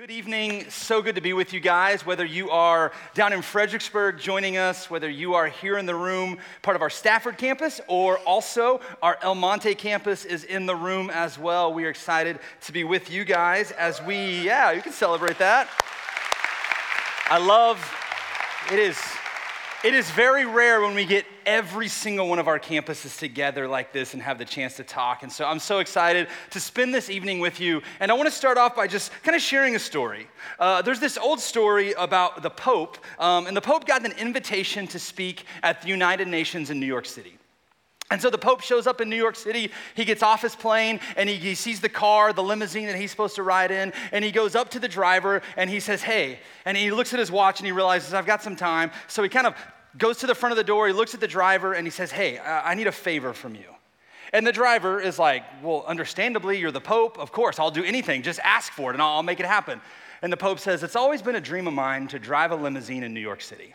Good evening. So good to be with you guys. Whether you are down in Fredericksburg joining us, whether you are here in the room, part of our Stafford campus, or also our El Monte campus is in the room as well. We are excited to be with you guys as we, yeah, you can celebrate that. I love, it is it is very rare when we get every single one of our campuses together like this and have the chance to talk. And so I'm so excited to spend this evening with you. And I want to start off by just kind of sharing a story. Uh, there's this old story about the Pope, um, and the Pope got an invitation to speak at the United Nations in New York City. And so the Pope shows up in New York City. He gets off his plane and he, he, sees the car, the limousine that he's supposed to ride in. And he goes up to the driver and he says, Hey. And he looks at his watch and he realizes, I've got some time. So he kind of goes to the front of the door. He looks at the driver and he says, Hey, I need a favor from you. And the driver is like, Well, understandably, you're the Pope. Of course, I'll do anything. Just ask for it and I'll make it happen. And the Pope says, It's always been a dream of mine to drive a limousine in New York City.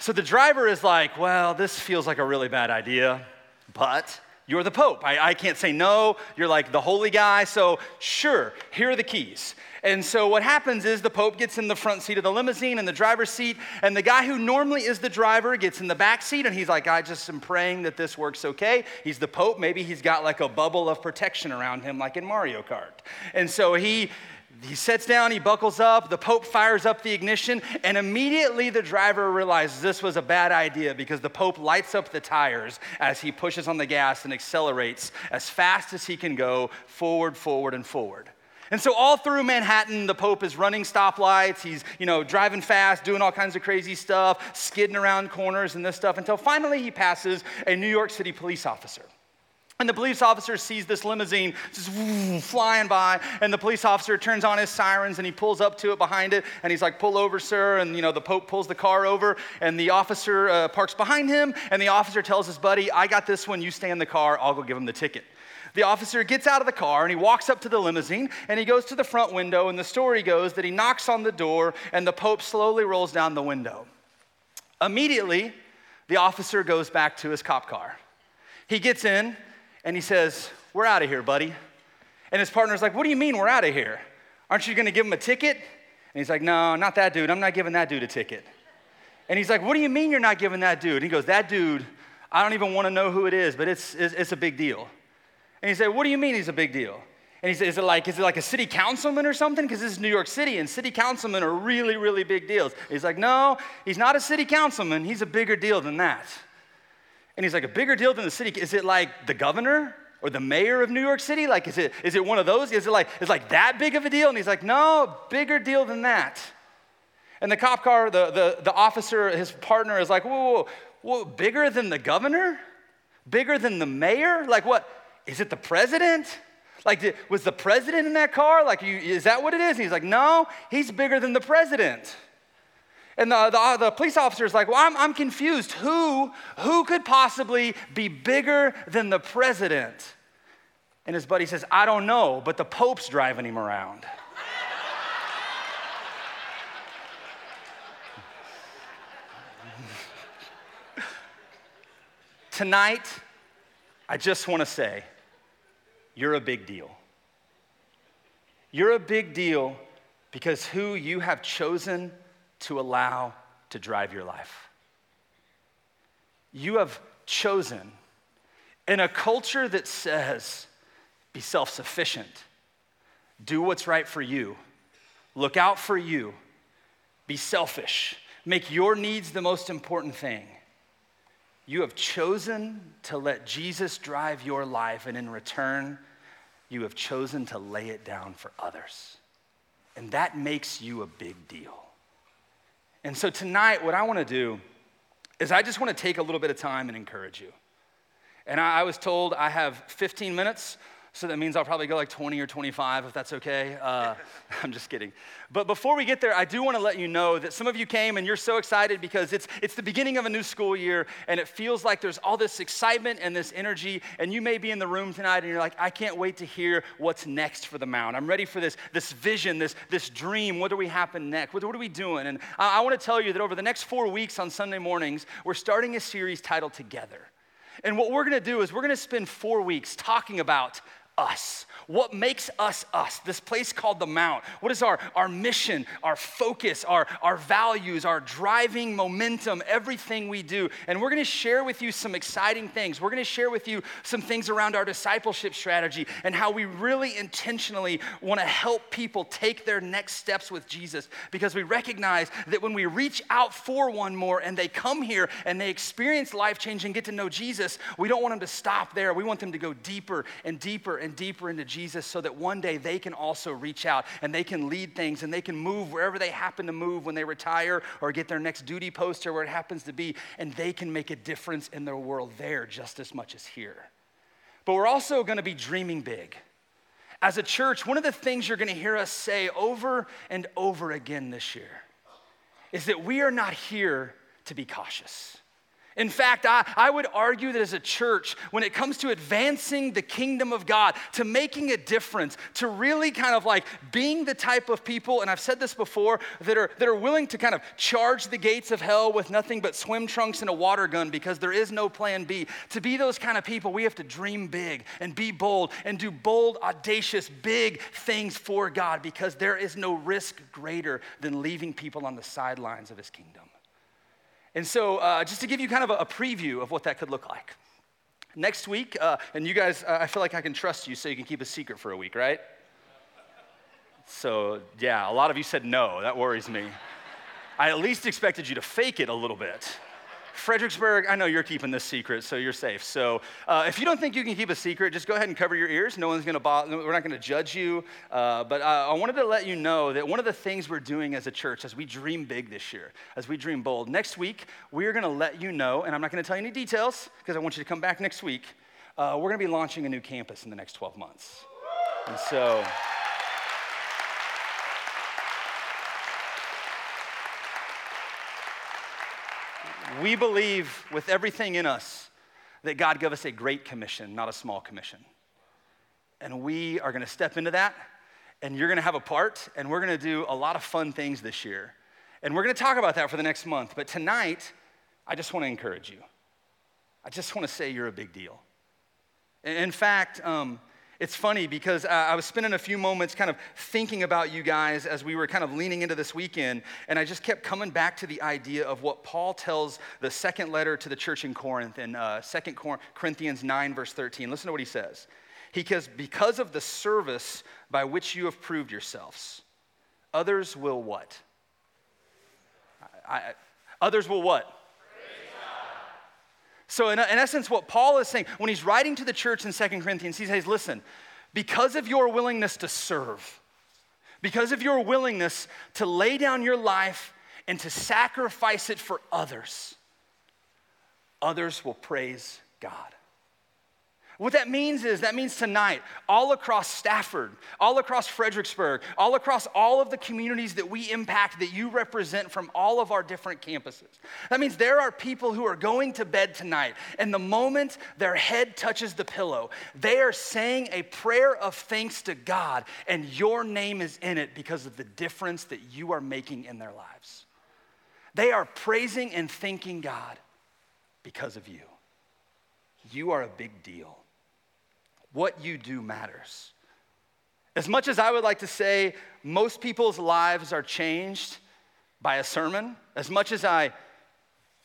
So the driver is like, Well, this feels like a really bad idea, but you're the Pope. I, I, can't say no. You're like the holy guy. So, sure, here are the keys. And so, what happens is the Pope gets in the front seat of the limousine and the driver's seat, and the guy who normally is the driver gets in the back seat, and he's like, I just am praying that this works okay. He's the Pope. Maybe he's got like a bubble of protection around him, like in Mario Kart. And so, he he sits down, he buckles up, the Pope fires up the ignition, and immediately the driver realizes this was a bad idea because the Pope lights up the tires as he pushes on the gas and accelerates as fast as he can go forward, forward, and forward. And so all through Manhattan, the Pope is running stoplights. He's, you know, driving fast, doing all kinds of crazy stuff, skidding around corners and this stuff until finally he passes a New York City police officer. And the police officer sees this limousine just flying by, and the police officer turns on his sirens and he pulls up to it behind it, and he's like, "Pull over, sir!" And you know, the Pope pulls the car over, and the officer uh, parks behind him, and the officer tells his buddy, "I got this one. You stay in the car. I'll go give him the ticket." The officer gets out of the car and he walks up to the limousine and he goes to the front window. And the story goes that he knocks on the door and the Pope slowly rolls down the window. Immediately, the officer goes back to his cop car. He gets in and he says, We're out of here, buddy. And his partner's like, What do you mean we're out of here? Aren't you gonna give him a ticket? And he's like, No, not that dude. I'm not giving that dude a ticket. And he's like, What do you mean you're not giving that dude? And he goes, That dude, I don't even wanna know who it is, but it's, it's, it's a big deal. And he said, What do you mean he's a big deal? And he said, Is it like, is it like a city councilman or something? Because this is New York City, and city councilmen are really, really big deals. He's like, No, he's not a city councilman. He's a bigger deal than that. And he's like, a bigger deal than the city? Is it like the governor or the mayor of New York City? Like, is it, is it one of those? Is it like, is like that big of a deal? And he's like, no, bigger deal than that. And the cop car, the, the, the officer, his partner is like, whoa, whoa, whoa, bigger than the governor? Bigger than the mayor? Like, what? Is it the president? Like, was the president in that car? Like, you, is that what it is? And he's like, no, he's bigger than the president. And the, the, the, police officer is like, Well, I'm, I'm confused. Who, who could possibly be bigger than the president? And his buddy says, I don't know, but the Pope's driving him around. Tonight, I just want to say, you're a big deal. You're a big deal because who you have chosen to allow to drive your life. You have chosen in a culture that says, be self sufficient, do what's right for you, look out for you, be selfish, make your needs the most important thing. You have chosen to let Jesus drive your life, and in return, you have chosen to lay it down for others. And that makes you a big deal. And so tonight, what I want to do is I just want to take a little bit of time and encourage you. And I, I was told I have 15 minutes so that means I'll probably go like 20 or 25 if that's okay. Uh, I'm just kidding. But before we get there, I do want to let you know that some of you came and you're so excited because it's, it's the beginning of a new school year and it feels like there's all this excitement and this energy. And you may be in the room tonight and you're like, I can't wait to hear what's next for the Mount. I'm ready for this, this vision, this, this dream. What do we happen next? What, what are we doing? And I, I want to tell you that over the next four weeks on Sunday mornings, we're starting a series titled Together. And what we're going to do is we're going to spend four weeks talking about us? What makes us us? This place called the Mount. What is our, our mission, our focus, our, our values, our driving momentum, everything we do? And we're gonna share with you some exciting things. We're gonna share with you some things around our discipleship strategy and how we really intentionally wanna help people take their next steps with Jesus because we recognize that when we reach out for one more and they come here and they experience life change and get to know Jesus, we don't want them to stop there. We want them to go deeper and deeper and deeper into Jesus so that one day they can also reach out and they can lead things and they can move wherever they happen to move when they retire or get their next duty post or where it happens to be, and they can make a difference in their world there just as much as here. But we're also gonna be dreaming big. As a church, one of the things you're gonna hear us say over and over again this year is that we are not here to be cautious. In fact, I, I would argue that as a church, when it comes to advancing the kingdom of God, to making a difference, to really kind of like being the type of people, and I've said this before, that are, that are willing to kind of charge the gates of hell with nothing but swim trunks and a water gun because there is no plan B. To be those kind of people, we have to dream big and be bold and do bold, audacious, big things for God because there is no risk greater than leaving people on the sidelines of his kingdom. And so, uh, just to give you kind of a, a, preview of what that could look like. Next week, uh, and you guys, uh, I feel like I can trust you so you can keep a secret for a week, right? So, yeah, a lot of you said no. That worries me. I at least expected you to fake it a little bit. Fredericksburg, I know you're keeping this secret, so you're safe. So uh, if you don't think you can keep a secret, just go ahead and cover your ears. No one's gonna bother, we're not gonna judge you. Uh, but uh, I wanted to let you know that one of the things we're doing as a church, as we dream big this year, as we dream bold, next week, we're gonna let you know, and I'm not gonna tell you any details, because I want you to come back next week. Uh, we're gonna be launching a new campus in the next 12 months. And so, We believe with everything in us that God gave us a great commission, not a small commission. And we are gonna step into that, and you're gonna have a part, and we're gonna do a lot of fun things this year. And we're gonna talk about that for the next month. But tonight, I just wanna encourage you. I just wanna say you're a big deal. In fact, um, it's funny because I was spending a few moments kind of thinking about you guys as we were kind of leaning into this weekend, and I just kept coming back to the idea of what Paul tells the second letter to the church in Corinth in uh, 2 Corinthians 9, verse 13. Listen to what he says. He says, Because of the service by which you have proved yourselves, others will what? I, I, others will what? So, in, in essence, what Paul is saying when he's writing to the church in Second Corinthians, he says, Listen, because of your willingness to serve, because of your willingness to lay down your life and to sacrifice it for others, others will praise God. What that means is that means tonight, all across Stafford, all across Fredericksburg, all across all of the communities that we impact that you represent from all of our different campuses. That means there are people who are going to bed tonight, and the moment their head touches the pillow, they are saying a prayer of thanks to God, and your name is in it because of the difference that you are making in their lives. They are praising and thanking God because of you. You are a big deal what you do matters. As much as I would like to say most people's lives are changed by a sermon, as much as I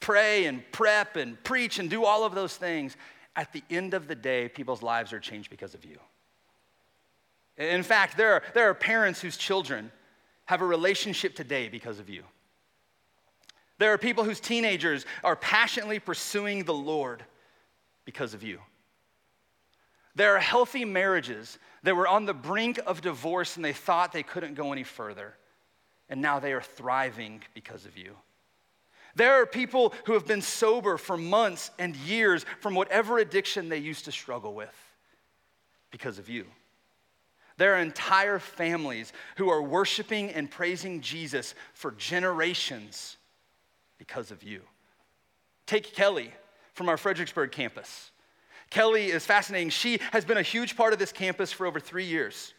pray and prep and preach and do all of those things, at the end of the day, people's lives are changed because of you. In fact, there are, there are parents whose children have a relationship today because of you. There are people whose teenagers are passionately pursuing the Lord because of you. There are healthy marriages that were on the brink of divorce and they thought they couldn't go any further. And now they are thriving because of you. There are people who have been sober for months and years from whatever addiction they used to struggle with because of you. There are entire families who are worshiping and praising Jesus for generations because of you. Take Kelly from our Fredericksburg campus. Kelly is fascinating. She has been a huge part of this campus for over three years.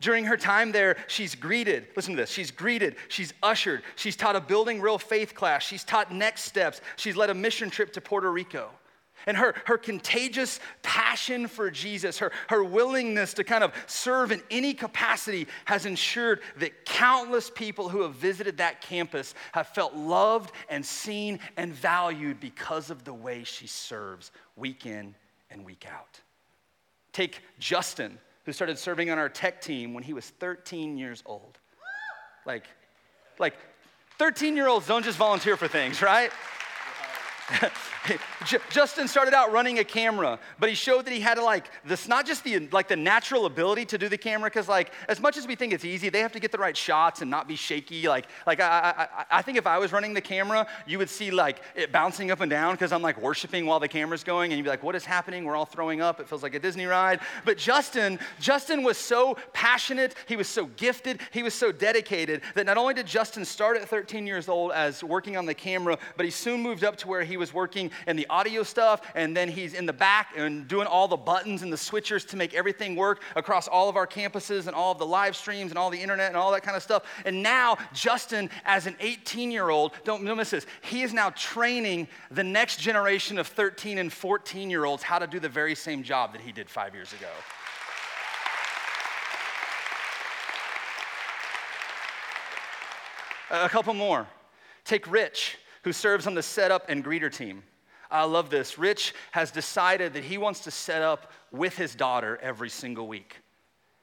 During her time there, she's greeted, listen to this, she's greeted, she's ushered, she's taught a building real faith class, she's taught next steps, she's led a mission trip to Puerto Rico. And her, her contagious passion for Jesus, her, her willingness to kind of serve in any capacity, has ensured that countless people who have visited that campus have felt loved and seen and valued because of the way she serves week in and week out. Take Justin, who started serving on our tech team when he was 13 years old. Like, like 13 year olds don't just volunteer for things, right? Justin started out running a camera, but he showed that he had like this not just the like the natural ability to do the camera, because like as much as we think it's easy, they have to get the right shots and not be shaky. Like like I I, I think if I was running the camera, you would see like it bouncing up and down because I'm like worshiping while the camera's going, and you'd be like, what is happening? We're all throwing up. It feels like a Disney ride. But Justin, Justin was so passionate, he was so gifted, he was so dedicated that not only did Justin start at 13 years old as working on the camera, but he soon moved up to where he was working in the audio stuff, and then he's in the back and doing all the buttons and the switchers to make everything work across all of our campuses and all of the live streams and all the internet and all that kind of stuff. And now, Justin, as an 18 year old, don't, miss this, he is now training the next generation of 13 and 14 year olds how to do the very same job that he did five years ago. A couple more. Take Rich who serves on the setup and greeter team. I love this. Rich has decided that he wants to set up with his daughter every single week.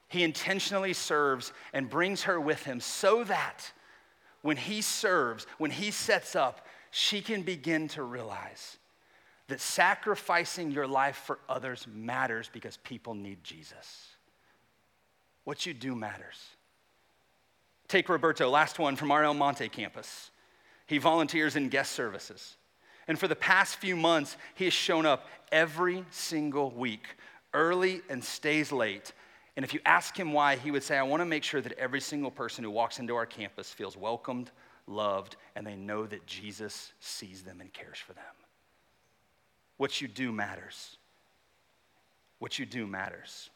He intentionally serves and brings her with him so that when he serves, when he sets up, she can begin to realize that sacrificing your life for others matters because people need Jesus. What you do matters. Take Roberto, last one from our El Monte campus. He volunteers in guest services. And for the past few months, he has shown up every single week, early and stays late. And if you ask him why, he would say, I want to make sure that every single person who walks into our campus feels welcomed, loved, and they know that Jesus sees them and cares for them. What you do matters. What you do matters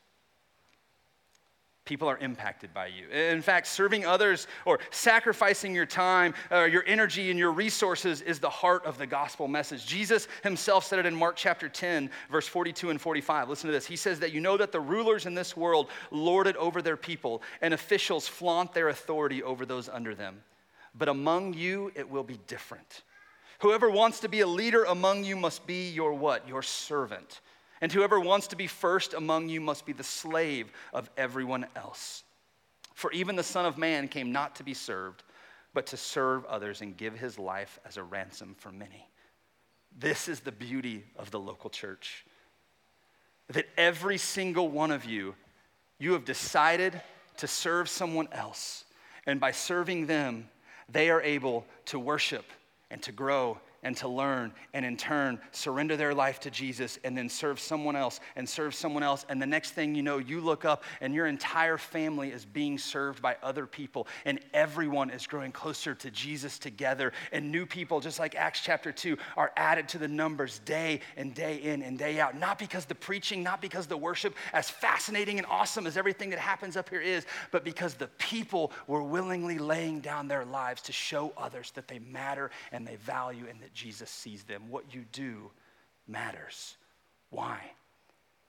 people are impacted by you. In fact, serving others or sacrificing your time, uh, your energy, and your resources is the heart of the gospel message. Jesus himself said it in Mark chapter 10, verse 42 and 45. Listen to this. He says that you know that the rulers in this world lord it over their people, and officials flaunt their authority over those under them. But among you, it will be different. Whoever wants to be a leader among you must be your what? Your servant. And whoever wants to be first among you must be the slave of everyone else. For even the Son of Man came not to be served, but to serve others and give his life as a ransom for many. This is the beauty of the local church. That every single one of you, you have decided to serve someone else. And by serving them, they are able to worship and to grow and to learn and in turn surrender their life to Jesus and then serve someone else and serve someone else. And the next thing you know, you look up and your entire family is being served by other people and everyone is growing closer to Jesus together. And new people, just like Acts chapter 2, are added to the numbers day and day in and day out. Not because the preaching, not because the worship, as fascinating and awesome as everything that happens up here is, but because the people were willingly laying down their lives to show others that they matter and they value and that that Jesus sees them. What you do matters. Why?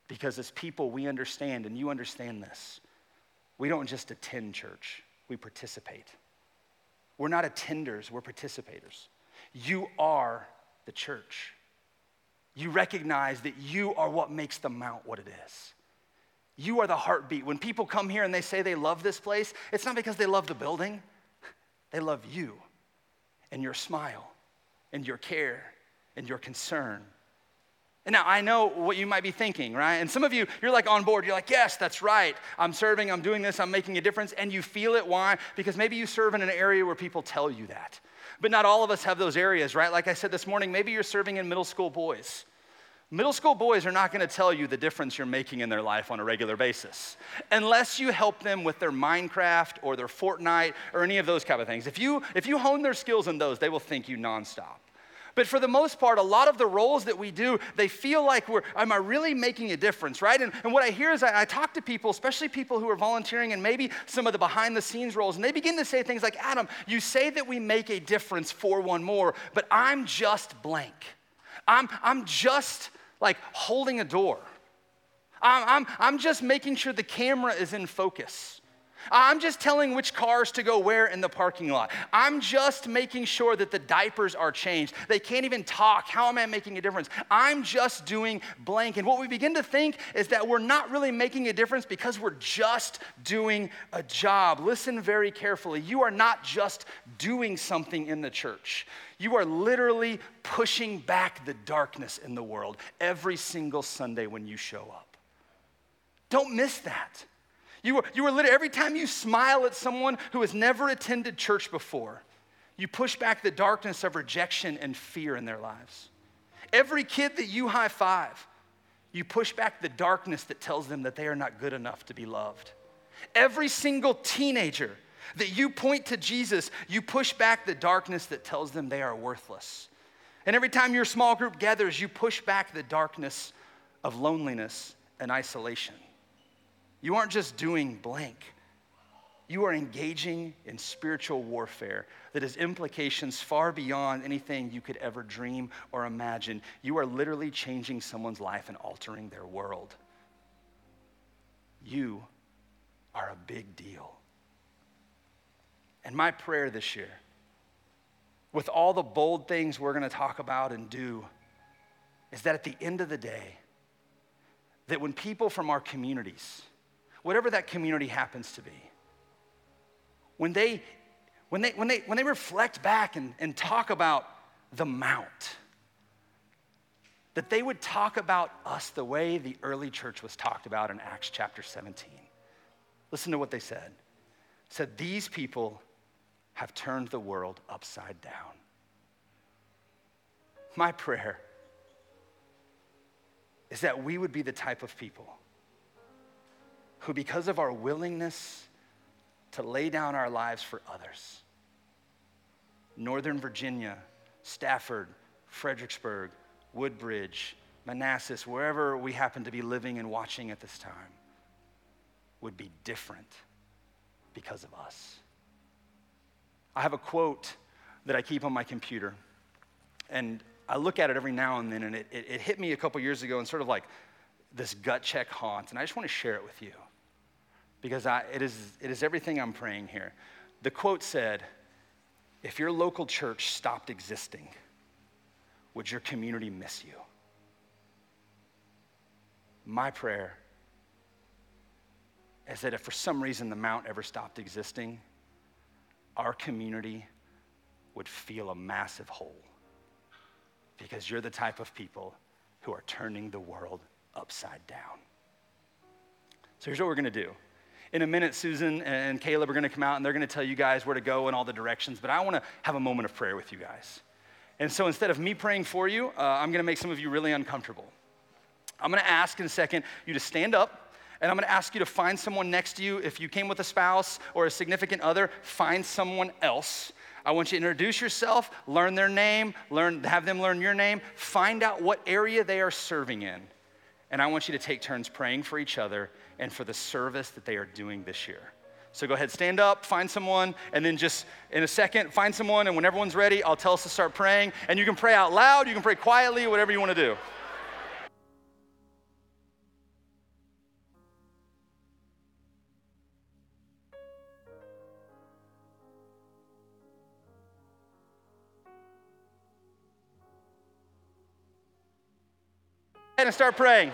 Because as people, we understand, and you understand this, we don't just attend church, we participate. We're not attenders, we're participators. You are the church. You recognize that you are what makes the mount what it is. You are the heartbeat. When people come here and they say they love this place, it's not because they love the building, they love you and your smile and your care and your concern. And now I know what you might be thinking, right? And some of you, you're like on board. You're like, yes, that's right. I'm serving, I'm doing this, I'm making a difference. And you feel it. Why? Because maybe you serve in an area where people tell you that. But not all of us have those areas, right? Like I said this morning, maybe you're serving in middle school boys. Middle school boys are not going to tell you the difference you're making in their life on a regular basis unless you help them with their Minecraft or their Fortnite or any of those kind of things. If you, if you hone their skills in those, they will thank you nonstop. But for the most part, a lot of the roles that we do, they feel like we're, am I really making a difference, right? And, and what I hear is I, I talk to people, especially people who are volunteering and maybe some of the behind the scenes roles, and they begin to say things like, Adam, you say that we make a difference for one more, but I'm just blank. I'm, I'm just like holding a door. I'm, I'm, I'm just making sure the camera is in focus. I'm just telling which cars to go where in the parking lot. I'm just making sure that the diapers are changed. They can't even talk. How am I making a difference? I'm just doing blank. And what we begin to think is that we're not really making a difference because we're just doing a job. Listen very carefully. You are not just doing something in the church, you are literally pushing back the darkness in the world every single Sunday when you show up. Don't miss that. You were, you were literally, every time you smile at someone who has never attended church before, you push back the darkness of rejection and fear in their lives. Every kid that you high five, you push back the darkness that tells them that they are not good enough to be loved. Every single teenager that you point to Jesus, you push back the darkness that tells them they are worthless. And every time your small group gathers, you push back the darkness of loneliness and isolation. You aren't just doing blank. You are engaging in spiritual warfare that has implications far beyond anything you could ever dream or imagine. You are literally changing someone's life and altering their world. You are a big deal. And my prayer this year, with all the bold things we're going to talk about and do, is that at the end of the day, that when people from our communities, whatever that community happens to be, when they, when they, when they, when they reflect back and, and talk about the Mount, that they would talk about us the way the early church was talked about in Acts chapter 17. Listen to what they said. It said, These people have turned the world upside down. My prayer is that we would be the type of people who, because of our willingness to lay down our lives for others, Northern Virginia, Stafford, Fredericksburg, Woodbridge, Manassas, wherever we happen to be living and watching at this time, would be different because of us. I have a quote that I keep on my computer, and I look at it every now and then, and it, it, it hit me a couple years ago and sort of like this gut check haunts, and I just want to share it with you because I, it, is, it is everything I'm praying here. The quote said, If your local church stopped existing, would your community miss you? My prayer is that if for some reason the Mount ever stopped existing, our community would feel a massive hole because you're the type of people who are turning the world upside down. So here's what we're going to do in a minute, Susan and Caleb are going to come out and they're going to tell you guys where to go and all the directions. But I want to have a moment of prayer with you guys. And so instead of me praying for you, uh, I'm going to make some of you really uncomfortable. I'm going to ask in a second you to stand up, and I'm going to ask you to find someone next to you. If you came with a spouse or a significant other, find someone else. I want you to introduce yourself, learn their name, learn, have them learn your name, find out what area they are serving in. And I want you to take turns praying for each other and for the service that they are doing this year. So go ahead, stand up, find someone, and then just in a second, find someone, and when everyone's ready, I'll tell us to start praying. And you can pray out loud, you can pray quietly, whatever you want to do. and start praying.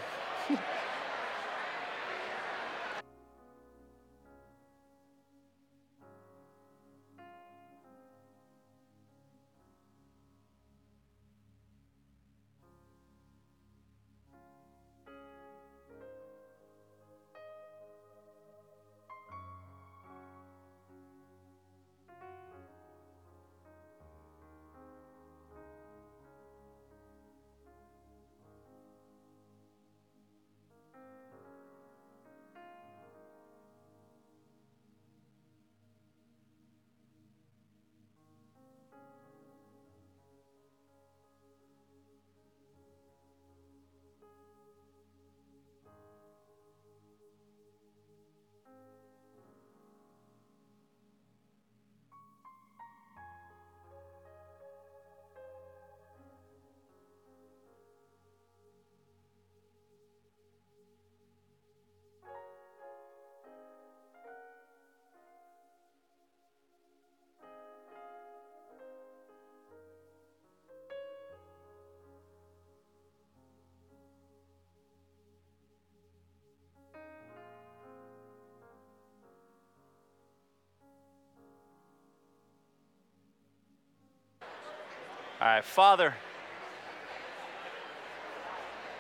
All right, Father.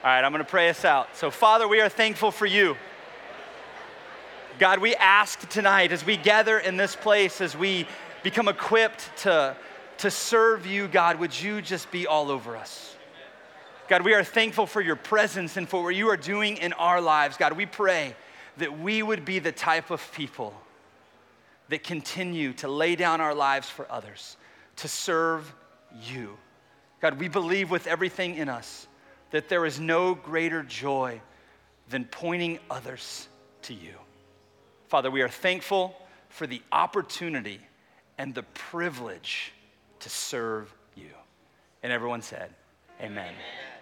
All right, I'm going to pray us out. So, Father, we are thankful for you. God, we ask tonight as we gather in this place, as we become equipped to, to serve you, God, would you just be all over us? God, we are thankful for your presence and for what you are doing in our lives. God, we pray that we would be the type of people that continue to lay down our lives for others, to serve you. God, we believe with everything in us that there is no greater joy than pointing others to you. Father, we are thankful for the opportunity and the privilege to serve you. And everyone said, Amen. Amen.